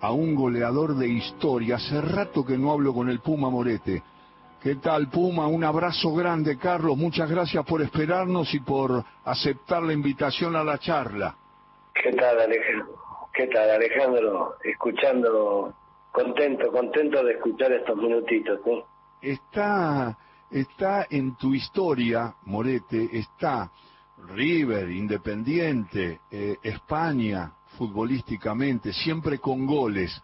a un goleador de historia. Hace rato que no hablo con el Puma Morete. ¿Qué tal, Puma? Un abrazo grande, Carlos. Muchas gracias por esperarnos y por aceptar la invitación a la charla. ¿Qué tal, Alejandro? ¿Qué tal, Alejandro? Escuchando, contento, contento de escuchar estos minutitos. ¿sí? Está, está en tu historia, Morete, está River, Independiente, eh, España, futbolísticamente, siempre con goles,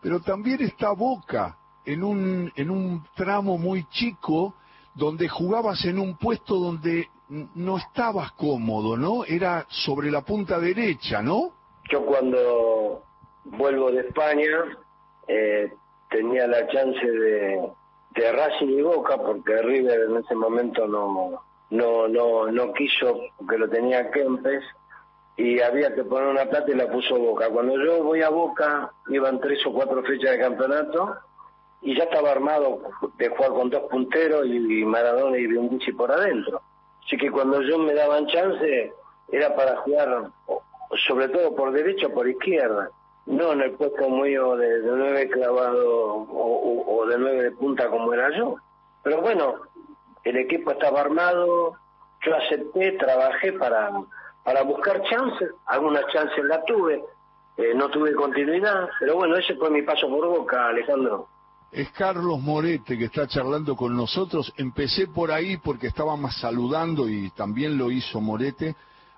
pero también está Boca en un, en un tramo muy chico donde jugabas en un puesto donde no estabas cómodo, ¿no? Era sobre la punta derecha, ¿no? Yo cuando vuelvo de España eh, tenía la chance de, de Racing y Boca porque River en ese momento no no no no quiso porque lo tenía Kempes y había que poner una plata y la puso Boca. Cuando yo voy a Boca iban tres o cuatro fechas de campeonato y ya estaba armado de jugar con dos punteros y, Maradona y Biondisi por adentro. Así que cuando yo me daban chance era para jugar sobre todo por derecha o por izquierda, no en el puesto mío de, nueve clavado o, de nueve de punta como era yo. Pero bueno, el equipo estaba armado, yo acepté, trabajé para, para buscar chances, algunas chances las tuve, eh, no tuve continuidad, pero bueno, ese fue mi paso por boca, Alejandro. Es Carlos Morete que está charlando con nosotros. Empecé por ahí porque estábamos saludando y también lo hizo Morete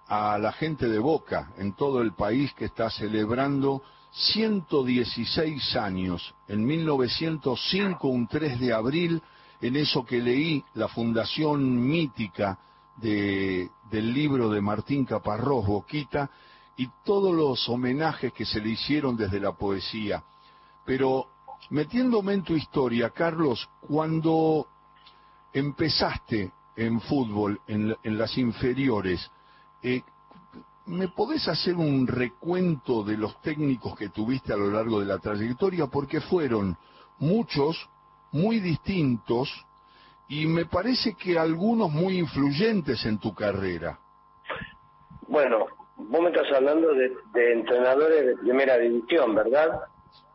a la gente de Boca en todo el país que está celebrando 116 años. En 1905, un 3 de abril, en eso que leí, la fundación mítica de, del libro de Martín Caparrós, Boquita, y todos los homenajes que se le hicieron desde la poesía. Pero metiéndome en tu historia, Carlos, cuando empezaste en fútbol, en, las inferiores, eh, ¿me podés hacer un recuento de los técnicos que tuviste a lo largo de la trayectoria? Porque fueron muchos, muy distintos, y me parece que algunos muy influyentes en tu carrera. Bueno, vos me estás hablando de, entrenadores de primera división, ¿verdad?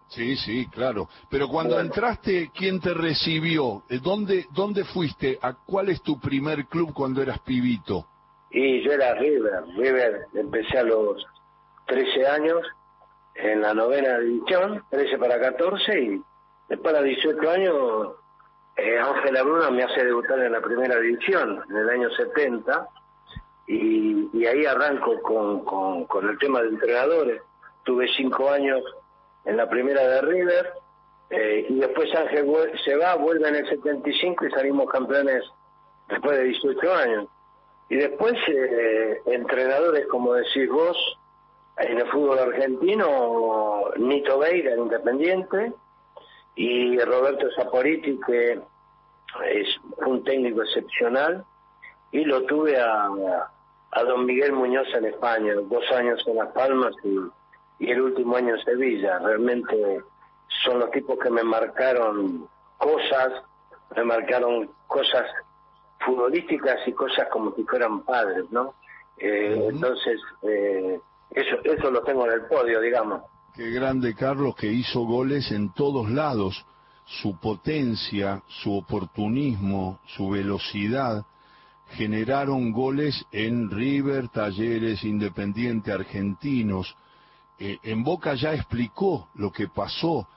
Sí, sí, claro. Pero cuando entraste, ¿quién te recibió? ¿Dónde, ¿Dónde fuiste? ¿A cuál es tu primer club cuando eras pibito? Y yo era River. River empecé a los 13 años en la novena división, 13 para 14, y después a los 18 años eh, Ángela Bruna me hace debutar en la primera división en el año 70 y, ahí arranco con, con, el tema de entrenadores. Tuve cinco años en la primera de River eh, y después Ángel se va, vuelve en el 75 y salimos campeones después de 18 años. Y después eh, entrenadores, como decís vos, en el fútbol argentino, Nito Veira, Independiente, y Roberto Saporiti, que es un técnico excepcional, y lo tuve a, a don Miguel Muñoz en España, dos años en Las Palmas y, y el último año en Sevilla. Realmente son los tipos que me marcaron cosas, me marcaron cosas futbolísticas y cosas como si fueran padres, ¿no? Eh, entonces, eh, eso, eso lo tengo en el podio, digamos. Qué grande Carlos que hizo goles en todos lados. Su potencia, su oportunismo, su velocidad generaron goles en River, Talleres, Independiente, Argentinos. Eh, en Boca ya explicó lo que pasó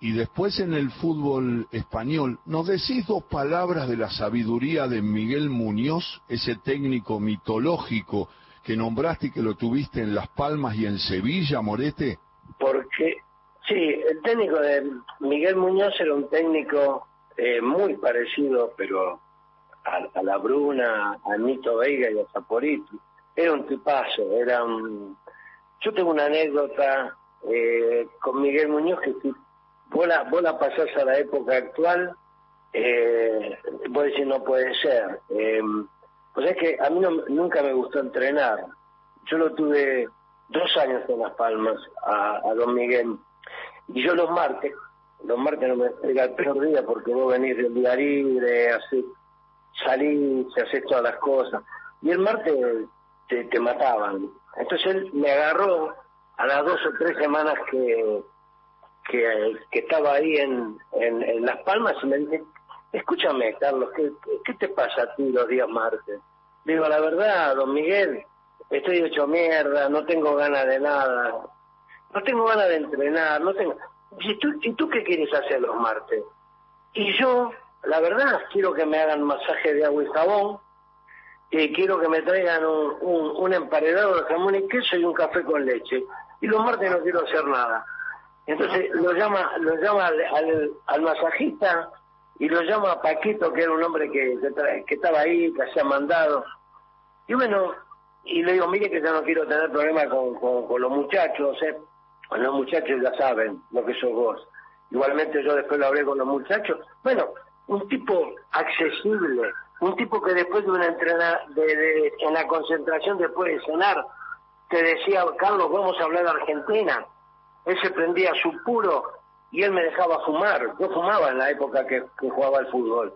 y después en el fútbol español, ¿nos decís dos palabras de la sabiduría de Miguel Muñoz, ese técnico mitológico que nombraste y que lo tuviste en Las Palmas y en Sevilla, Morete? Porque, sí, el técnico de Miguel Muñoz era un técnico eh, muy parecido, pero a, la Bruna, a Nito Veiga y a Zaporito. Era un tipazo, era un... Yo tengo una anécdota eh, con Miguel Muñoz que vos la, vos la pasás a la época actual, eh, vos decís no puede ser. Eh, pues es que a mí nunca me gustó entrenar. Yo lo tuve dos años en Las Palmas a, don Miguel. Y yo los martes, los martes no me pega el peor día porque vos venís del día libre, así, salís, haces todas las cosas. Y el martes te, te mataban. Entonces él me agarró a las dos o tres semanas que que, estaba ahí en, en, Las Palmas y me dice, escúchame, Carlos, ¿qué, ¿qué, te pasa a ti los días martes? Digo, la verdad, don Miguel, estoy hecho mierda, no tengo ganas de nada, no tengo ganas de entrenar, no tengo... ¿Y tú, ¿Y tú qué quieres hacer los martes? Y yo, la verdad, quiero que me hagan masaje de agua y jabón, y quiero que me traigan un, un, un emparedado de jamón y queso y un café con leche. Y los martes no quiero hacer nada. Entonces lo llama, lo llama al, al, masajista y lo llama a Paquito, que era un hombre que, que, estaba ahí, que hacía mandado. Y bueno, y le digo, mire que yo no quiero tener problemas con, con, los muchachos, ¿eh? Con los muchachos ya saben lo que sos vos. Igualmente yo después lo hablé con los muchachos. Bueno, un tipo accesible, un tipo que después de una entrenada, de, en la concentración después de cenar, te decía, Carlos, vamos a hablar de Argentina. Él se prendía su puro y él me dejaba fumar. Yo fumaba en la época que, jugaba al fútbol.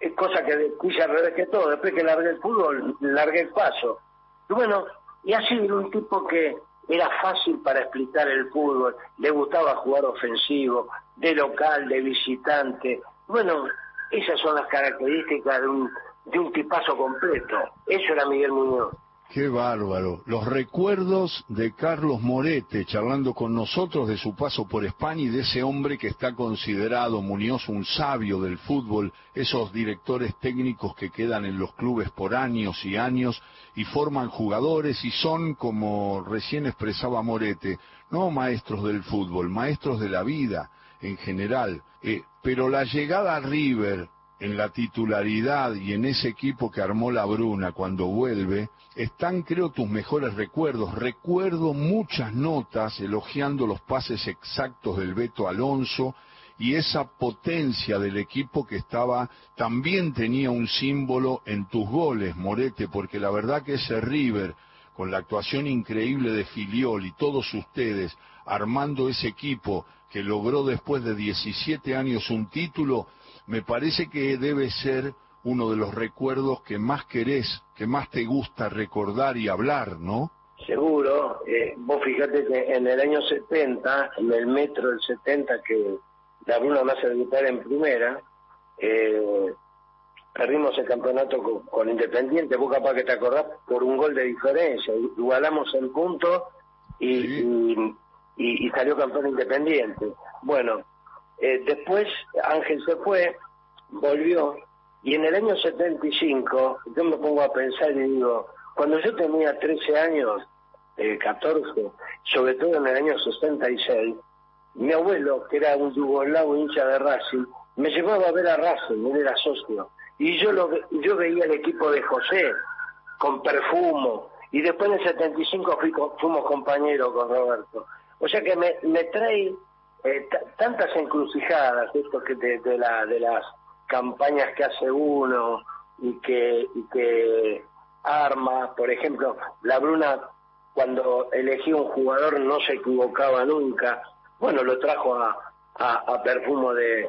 Es cosa que quise al revés que todo. Después que largué el fútbol, largué el paso. Y bueno, y así era un tipo que era fácil para explicar el fútbol, le gustaba jugar ofensivo, de local, de visitante. Bueno, esas son las características de un, de un tipazo completo. Eso era Miguel Muñoz. Qué bárbaro. Los recuerdos de Carlos Morete charlando con nosotros de su paso por España y de ese hombre que está considerado, Muñoz, un sabio del fútbol, esos directores técnicos que quedan en los clubes por años y años y forman jugadores y son, como recién expresaba Morete, no maestros del fútbol, maestros de la vida en general. Eh, pero la llegada a River en la titularidad y en ese equipo que armó la Bruna cuando vuelve, están creo tus mejores recuerdos. Recuerdo muchas notas elogiando los pases exactos del Beto Alonso y esa potencia del equipo que estaba, también tenía un símbolo en tus goles, Morete, porque la verdad que ese River, con la actuación increíble de Filiol y todos ustedes, armando ese equipo que logró después de 17 años un título, me parece que debe ser uno de los recuerdos que más querés, que más te gusta recordar y hablar, ¿no? Seguro. Eh, vos fíjate que en el año 70, en el metro del 70, que la Bruna más a debutar en primera, eh, perdimos el campeonato con, Independiente, vos capaz que te acordás, por un gol de diferencia. Igualamos el punto y, y salió campeón Independiente. Bueno, eh, después Ángel se fue, volvió, y en el año 75 yo me pongo a pensar y digo, cuando yo tenía 13 años, eh, 14, sobre todo en el año 66, mi abuelo, que era un yugoslavo hincha de Racing, me llevaba a ver a Racing, él era socio, y yo, lo, yo veía el equipo de José con perfumo, y después en el 75 fuimos compañeros con Roberto. O sea que me, me trae eh, tantas encrucijadas esto que de, la, de las campañas que hace uno y que, y que arma, por ejemplo, la Bruna cuando elegía un jugador no se equivocaba nunca, bueno, lo trajo a, a, Perfumo de,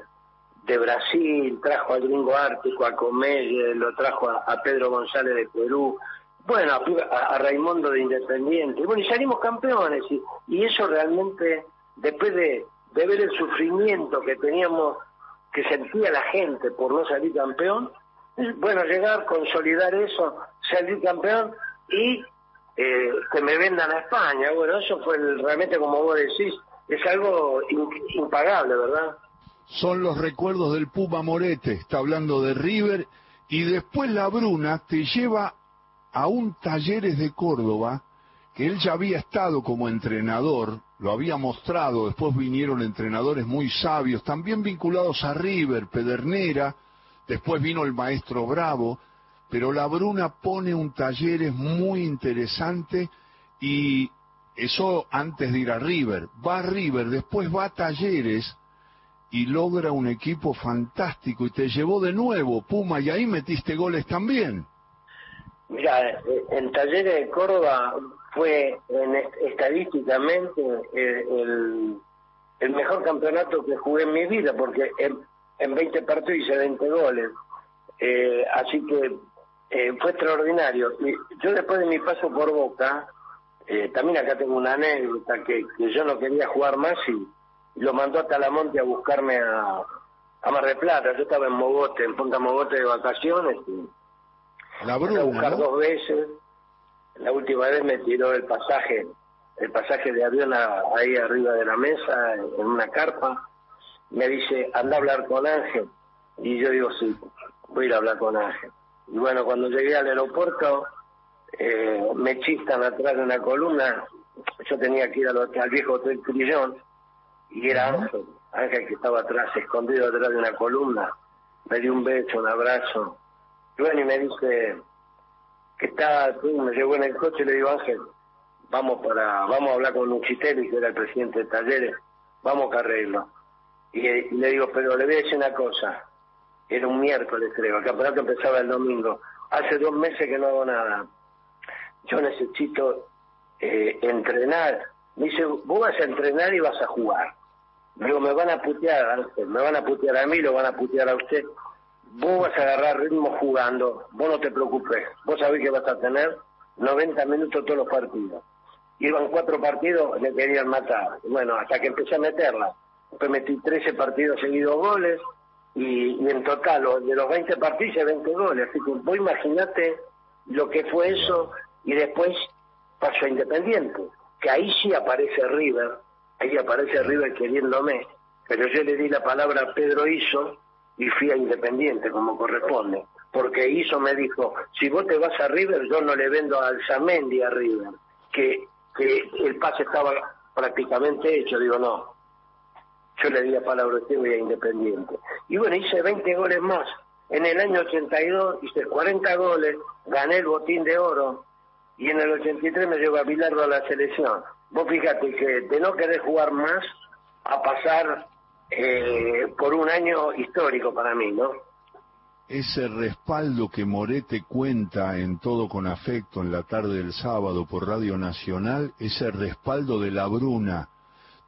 de Brasil, trajo al gringo ártico, a Comelle, lo trajo a, Pedro González de Perú, bueno, a, Raimundo de Independiente, bueno, y salimos campeones, y, y eso realmente, después de, de ver el sufrimiento que teníamos, que sentía la gente por no salir campeón, bueno, llegar, consolidar eso, salir campeón y eh, que me vendan a España. Bueno, eso fue realmente, como vos decís, es algo impagable, ¿verdad? Son los recuerdos del Puma Morete, está hablando de River, y después la Bruna te lleva a un Talleres de Córdoba, que él ya había estado como entrenador, lo había mostrado, después vinieron entrenadores muy sabios, también vinculados a River, Pedernera, después vino el maestro Bravo, pero la Bruna pone un taller muy interesante y eso antes de ir a River, va a River, después va a Talleres y logra un equipo fantástico y te llevó de nuevo Puma y ahí metiste goles también. Mira, eh, en Talleres de Córdoba fue en, estadísticamente eh, el, el, mejor campeonato que jugué en mi vida, porque en, en 20 partidos hice 20 goles. Eh, así que eh, fue extraordinario. Y yo después de mi paso por Boca, también acá tengo una anécdota que, que yo no quería jugar más y, lo mandó a Talamonte a buscarme a, a Mar del Plata. Yo estaba en Mogote, en Punta Mogote de vacaciones. Y la Bruna, a buscar dos veces. Última vez me tiró el pasaje, el pasaje de avión ahí arriba de la mesa, en una carpa. Me dice, anda a hablar con Ángel. Y yo digo, sí, voy a ir a hablar con Ángel. Y bueno, cuando llegué al aeropuerto, eh, me chistan atrás de una columna. Yo tenía que ir al, al viejo Hotel Trillón y era Ángel, Ángel que estaba atrás, escondido detrás de una columna. Me dio un beso, un abrazo. Y bueno, y me dice que está, me llevó en el coche y le digo, Ángel, vamos para, vamos a hablar con Luchitelli, que era el presidente de Talleres, vamos a arreglo. Y, y, le digo, pero le voy a decir una cosa, era un miércoles creo, el campeonato empezaba el domingo, hace dos meses que no hago nada, yo necesito eh, entrenar. Me dice, vos vas a entrenar y vas a jugar. Digo, me van a putear, me van a putear a mí, lo van a putear a usted. Vos vas a agarrar ritmo jugando, vos no te preocupes. Vos sabés que vas a tener 90 minutos todos los partidos. Iban cuatro partidos, le querían matar. Bueno, hasta que empecé a meterla. Después metí 13 partidos seguidos goles y, en total de los 20 partidos 20 goles. Así que vos imaginate lo que fue eso y después pasó a Independiente, que ahí sí aparece River, ahí aparece River queriéndome, pero yo le di la palabra a Pedro Iso y fui a Independiente como corresponde, porque Iso me dijo, si vos te vas a River, yo no le vendo a Alzamendi a River, que, que el pase estaba prácticamente hecho, digo, no, yo le di la palabra a voy a Independiente. Y bueno, hice 20 goles más. En el año 82 hice 40 goles, gané el botín de oro, y en el 83 me llevo a Bilardo a la selección. Vos fíjate que de no querer jugar más a pasar eh, por un año histórico para mí, ¿no? Ese respaldo que Morete cuenta en todo con afecto en la tarde del sábado por Radio Nacional, ese respaldo de la Bruna.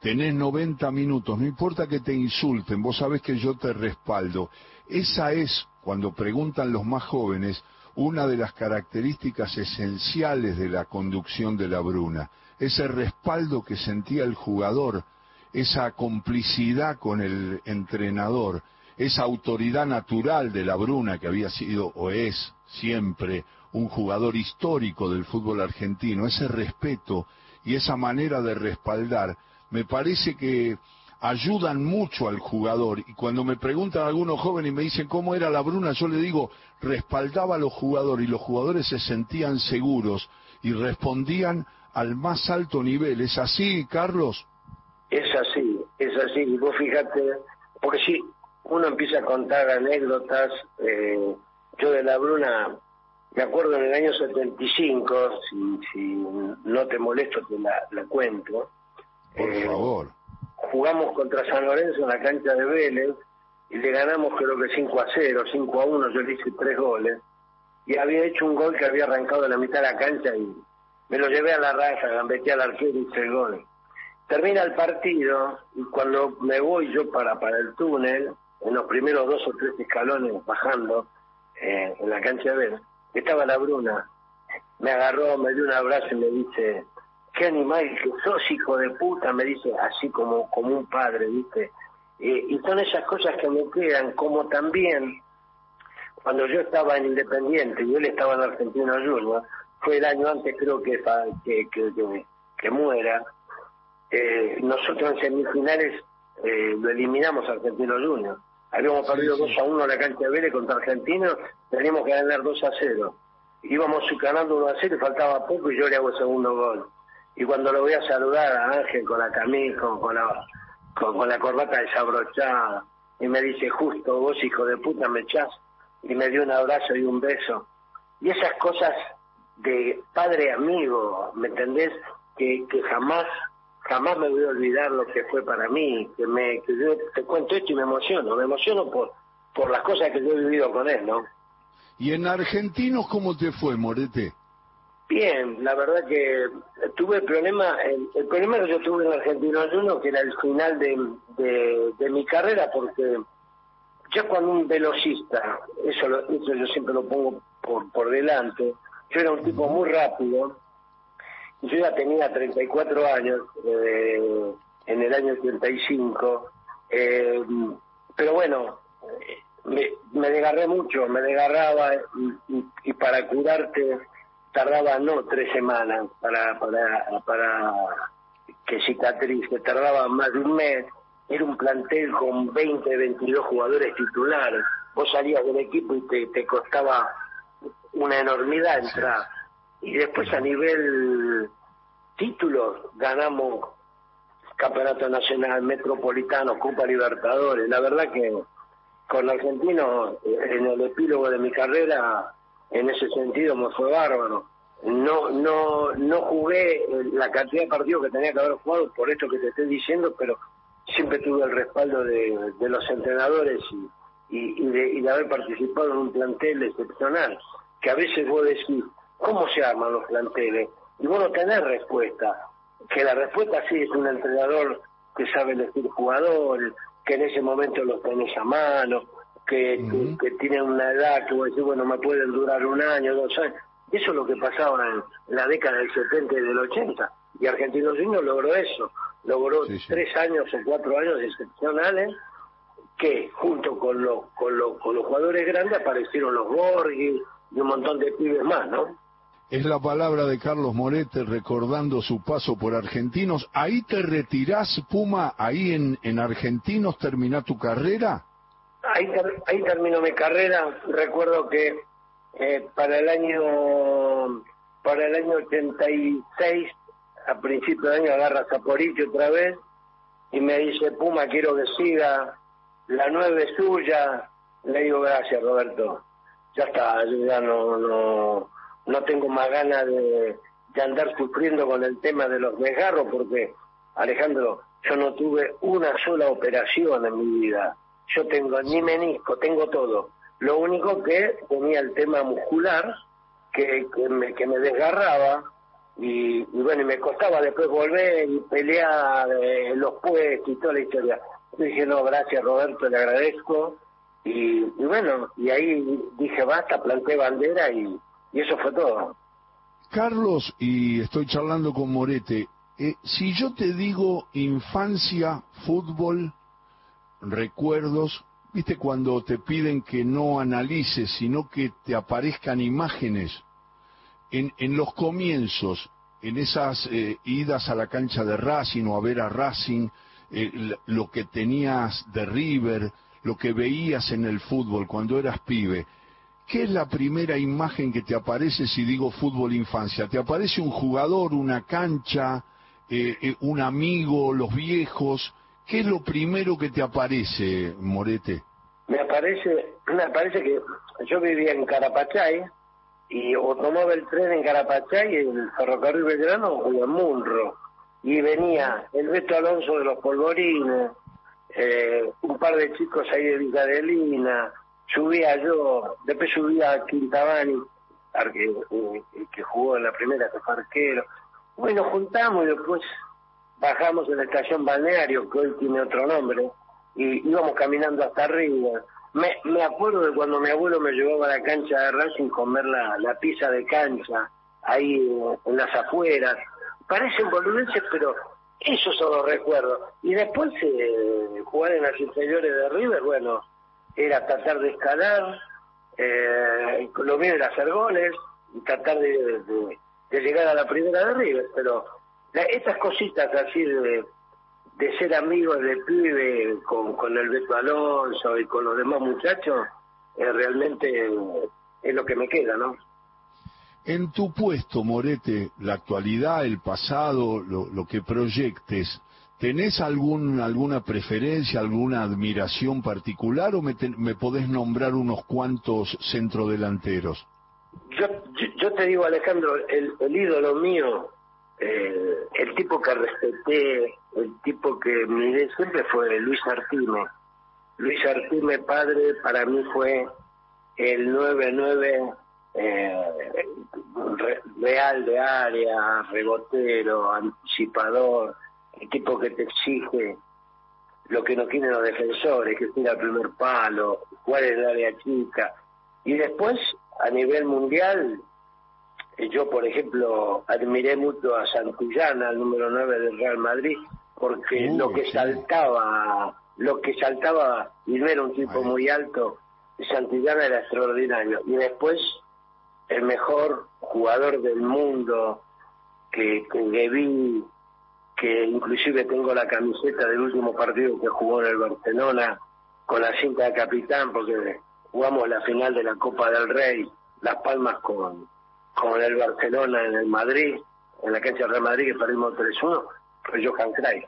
Tenés 90 minutos, no importa que te insulten, vos sabés que yo te respaldo. Esa es, cuando preguntan los más jóvenes, una de las características esenciales de la conducción de la Bruna, ese respaldo que sentía el jugador, esa complicidad con el entrenador, esa autoridad natural de la Bruna que había sido o es siempre un jugador histórico del fútbol argentino, ese respeto y esa manera de respaldar, me parece que ayudan mucho al jugador. Y cuando me preguntan algunos jóvenes y me dicen cómo era la Bruna, yo le digo, respaldaba a los jugadores y los jugadores se sentían seguros y respondían al más alto nivel. ¿Es así, Carlos? Es así, es así. Y vos fíjate, porque si uno empieza a contar anécdotas, eh, yo de la Bruna, me acuerdo en el año 75, si, si no te molesto te la, la cuento. Por eh, favor jugamos contra San Lorenzo en la cancha de Vélez y le ganamos creo que 5 a 0, 5 a 1, yo le hice tres goles y había hecho un gol que había arrancado de la mitad de la cancha y me lo llevé a la raza, gambeteé al arquero y hice el gol. Termina el partido y cuando me voy yo para, para el túnel, en los primeros dos o tres escalones bajando eh, en la cancha de Vélez, estaba la Bruna, me agarró, me dio un abrazo y me dice, qué animal que sos hijo de puta, me dice así como, como un padre, ¿viste? Y son esas cosas que me quedan, como también cuando yo estaba en Independiente y él estaba en Argentino Junior, fue el año antes creo que, que, que, que, muera, eh, nosotros en semifinales eh, lo eliminamos a Argentino Junior. Habíamos perdido 2 a 1 en la cancha de Vélez contra Argentino, teníamos que ganar 2 a 0. Íbamos ganando 1 a 0 y faltaba poco y yo le hago el segundo gol y cuando lo voy a saludar a Ángel con la camisa, con, la, con, la corbata desabrochada, y me dice, justo vos hijo de puta me echás, y me dio un abrazo y un beso. Y esas cosas de padre amigo, ¿me entendés? Que, que jamás, jamás me voy a olvidar lo que fue para mí, que me, que yo te cuento esto y me emociono, me emociono por, por las cosas que yo he vivido con él, ¿no? ¿Y en Argentinos cómo te fue, Morete? Bien, la verdad que tuve el problema, el, problema que yo tuve en Argentino Junior, que era el final de, de, mi carrera, porque ya cuando un velocista, eso, eso yo siempre lo pongo por, por delante, yo era un tipo muy rápido, yo ya tenía 34 años, eh, en el año 85. Eh, pero bueno, me, me desgarré mucho, me desgarraba y, para curarte tardaba no tres semanas para, para, para que cicatrice, tardaba más de un mes. Era un plantel con 20, 22 jugadores titulares. Vos salías del equipo y te, te costaba una enormidad entrar. Y después a nivel títulos ganamos Campeonato Nacional, Metropolitano, Copa Libertadores. La verdad que con Argentino, en el epílogo de mi carrera, en ese sentido me fue bárbaro. No, no, no jugué la cantidad de partidos que tenía que haber jugado por esto que te estoy diciendo, pero siempre tuve el respaldo de, los entrenadores y, de, y de haber participado en un plantel excepcional. Que a veces vos decís, ¿cómo se arman los planteles? Y vos no tenés respuesta que la respuesta sí es un entrenador que sabe elegir jugadores, que en ese momento los tenés a mano, que, que, tiene una edad que vos decís, bueno, me pueden durar un año, dos años. Eso es lo que pasaba en la década del 70 y del 80. Y Argentino Juniors logró eso. Logró tres años o cuatro años excepcionales que junto con, los con, con los jugadores grandes aparecieron los Borghi y un montón de pibes más, ¿no? Es la palabra de Carlos Morete recordando su paso por Argentinos. ¿Ahí te retirás, Puma? ¿Ahí en, en Argentinos termina tu carrera? Ahí, ahí terminó mi carrera. Recuerdo que eh, para el año para el año 86, a principio de año, agarra Zaporicho otra vez y me dice, Puma, quiero que siga, la nueve suya. Le digo, gracias, Roberto. Ya está, ya no... no no tengo más ganas de, andar sufriendo con el tema de los desgarros porque, Alejandro, yo no tuve una sola operación en mi vida. Yo tengo ni menisco, tengo todo. Lo único que tenía el tema muscular que, que, me, desgarraba y, bueno, y me costaba después volver y pelear eh, los puestos y toda la historia. dije, no, gracias Roberto, le agradezco. Y, y bueno, y ahí dije, basta, planté bandera y, y eso fue todo. Carlos, y estoy charlando con Morete, eh, si yo te digo infancia, fútbol, recuerdos, viste cuando te piden que no analices, sino que te aparezcan imágenes, en, en los comienzos, en esas eh, idas a la cancha de Racing o a ver a Racing, eh, lo que tenías de River, lo que veías en el fútbol cuando eras pibe, ¿Qué es la primera imagen que te aparece si digo fútbol infancia? ¿Te aparece un jugador, una cancha, eh, eh, un amigo, los viejos? ¿Qué es lo primero que te aparece, Morete? Me aparece, me aparece que yo vivía en Carapachay y tomaba el tren en Carapachay el ferrocarril Belgrano o en Munro. Y venía el Beto Alonso de los Polvorines, eh, un par de chicos ahí de Villadelina, subía yo, después subía a Quintabani, que, que jugó en la primera, que fue arquero. Bueno, juntamos y después bajamos en la estación balneario, que hoy tiene otro nombre, y íbamos caminando hasta arriba. Me, me acuerdo de cuando mi abuelo me llevaba a la cancha de Racing comer la, la pizza de cancha, ahí en las afueras. Parecen boludeces, pero esos son los recuerdos. Y después eh, jugar en las inferiores de River, bueno, era tratar de escalar, eh, lo mío era hacer goles, y tratar de, llegar a la primera de River, pero estas cositas así de, de ser amigos del pibe con, con el Beto Alonso y con los demás muchachos, eh, realmente es lo que me queda, ¿no? En tu puesto, Morete, la actualidad, el pasado, lo que proyectes, ¿Tenés algún, alguna preferencia, alguna admiración particular o me, me podés nombrar unos cuantos centrodelanteros? Yo, yo, te digo, Alejandro, el, ídolo mío, eh, el tipo que respeté, el tipo que miré siempre fue Luis Artime. Luis Artime, padre, para mí fue el 9-9 eh, real de área, rebotero, anticipador equipo que te exige lo que no tienen los defensores, que es al primer palo, jugar en el área chica. Y después, a nivel mundial, eh, yo, por ejemplo, admiré mucho a Santillana, el número 9 del Real Madrid, porque lo que saltaba, lo que saltaba, y no era un tipo muy alto, Santillana era extraordinario. Y después, el mejor jugador del mundo que, que vi, que inclusive tengo la camiseta del último partido que jugó en el Barcelona, con la cinta de capitán, porque jugamos la final de la Copa del Rey, Las Palmas con, con el Barcelona en el Madrid, en la cancha del Real Madrid que perdimos 3-1, fue Johan Cruyff.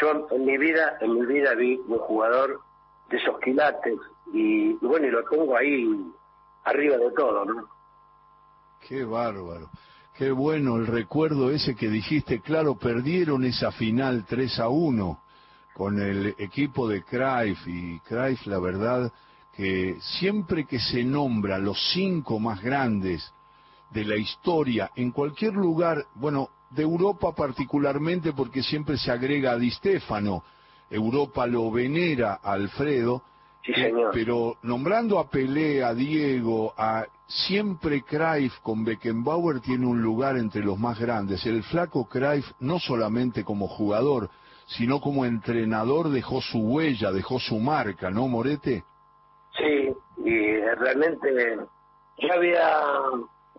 Yo en mi vida, en mi vida vi un jugador de esos quilates y, bueno, y lo tengo ahí arriba de todo, ¿no? Qué bárbaro. Qué bueno el recuerdo ese que dijiste, claro, perdieron esa final 3 a 1 con el equipo de Cruyff. Y Cruyff la verdad que siempre que se nombra los cinco más grandes de la historia en cualquier lugar, bueno, de Europa particularmente porque siempre se agrega a Di Stefano, Europa lo venera a Alfredo, eh, pero nombrando a Pelé, a Diego, a siempre Cruyff con Beckenbauer tiene un lugar entre los más grandes. El flaco Cruyff no solamente como jugador, sino como entrenador dejó su huella, dejó su marca, ¿no, Morete? Sí, y realmente ya había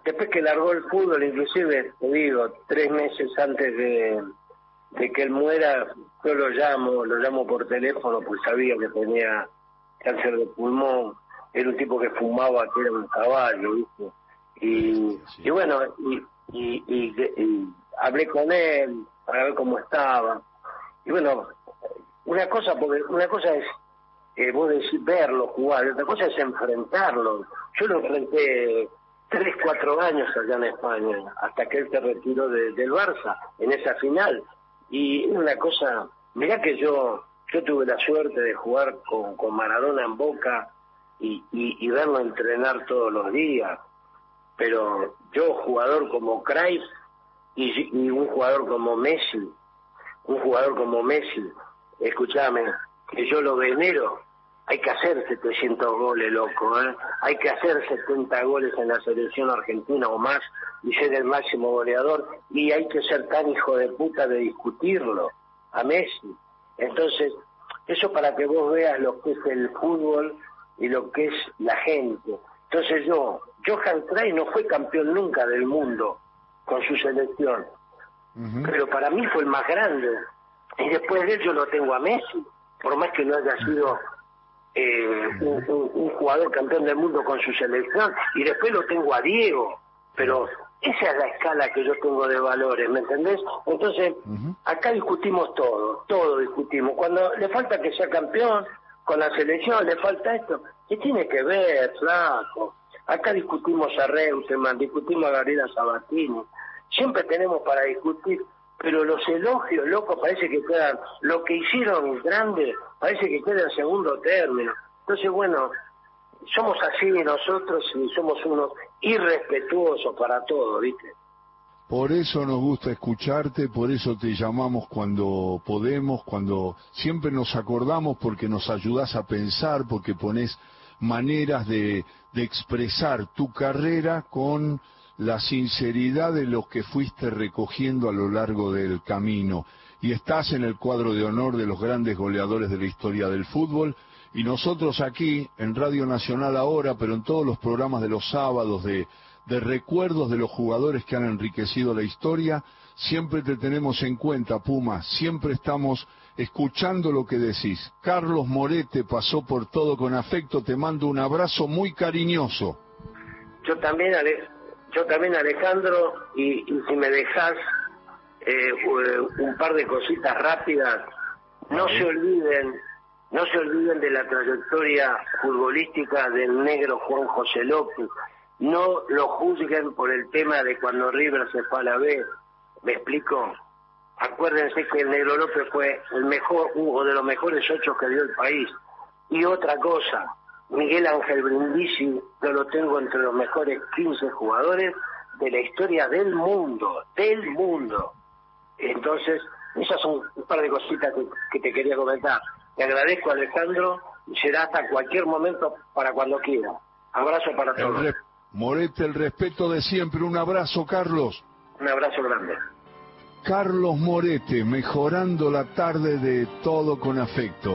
después que largó el fútbol, inclusive, te digo, tres meses antes de, que él muera, yo lo llamo, lo llamo por teléfono, pues sabía que tenía cáncer de pulmón, era un tipo que fumaba, que era un caballo, ¿viste? Y, y bueno, y, y, hablé con él para ver cómo estaba. Y bueno, una cosa, porque una cosa es eh, vos decís verlo jugar, otra cosa es enfrentarlo. Yo lo enfrenté tres, cuatro años allá en España, hasta que él se retiró del Barça, en esa final. Y una cosa, mirá que yo yo tuve la suerte de jugar con, con Maradona en Boca y, y, verlo entrenar todos los días, pero yo jugador como Cruyff y, y un jugador como Messi, un jugador como Messi, escúchame, que yo lo venero, hay que hacer 700 goles, loco, ¿eh? Hay que hacer 70 goles en la selección argentina o más y ser el máximo goleador y hay que ser tan hijo de puta de discutirlo a Messi. Entonces, eso para que vos veas lo que es el fútbol y lo que es la gente. Entonces yo, Johan Cruyff no fue campeón nunca del mundo con su selección, pero para mí fue el más grande. Y después de él yo lo tengo a Messi, por más que no haya sido eh, un, jugador campeón del mundo con su selección y después lo tengo a Diego, pero esa es la escala que yo tengo de valores, ¿me entendés? Entonces, acá discutimos todo, todo discutimos. Cuando le falta que sea campeón con la selección, le falta esto, ¿qué tiene que ver, flaco? Acá discutimos a Reutemann, discutimos a Gabriela Sabatini, siempre tenemos para discutir pero los elogios, loco, parece que quedan, lo que hicieron grande, parece que queda en segundo término. Entonces, bueno, somos así nosotros y somos unos irrespetuosos para todo, ¿viste? Por eso nos gusta escucharte, por eso te llamamos cuando podemos, cuando siempre nos acordamos porque nos ayudas a pensar, porque pones maneras de, de expresar tu carrera con la sinceridad de los que fuiste recogiendo a lo largo del camino y estás en el cuadro de honor de los grandes goleadores de la historia del fútbol y nosotros aquí en Radio Nacional ahora, pero en todos los programas de los sábados de, de recuerdos de los jugadores que han enriquecido la historia, siempre te tenemos en cuenta, Puma, siempre estamos escuchando lo que decís. Carlos Morete pasó por todo con afecto, te mando un abrazo muy cariñoso. Yo también, Alex yo también Alejandro, y, si me dejas eh, un par de cositas rápidas, no se olviden, no se olviden de la trayectoria futbolística del negro Juan José López, no lo juzguen por el tema de cuando River se fue a la B, ¿me explico? Acuérdense que el negro López fue el mejor, uno de los mejores ocho que dio el país. Y otra cosa, Miguel Ángel Brindisi, yo lo tengo entre los mejores 15 jugadores de la historia del mundo, del mundo. Entonces, esas son un par de cositas que, te quería comentar. Te agradezco, Alejandro, y será hasta cualquier momento para cuando quiera. Abrazo para todos. Morete, el respeto de siempre. Un abrazo, Carlos. Un abrazo grande. Carlos Morete, mejorando la tarde de todo con afecto.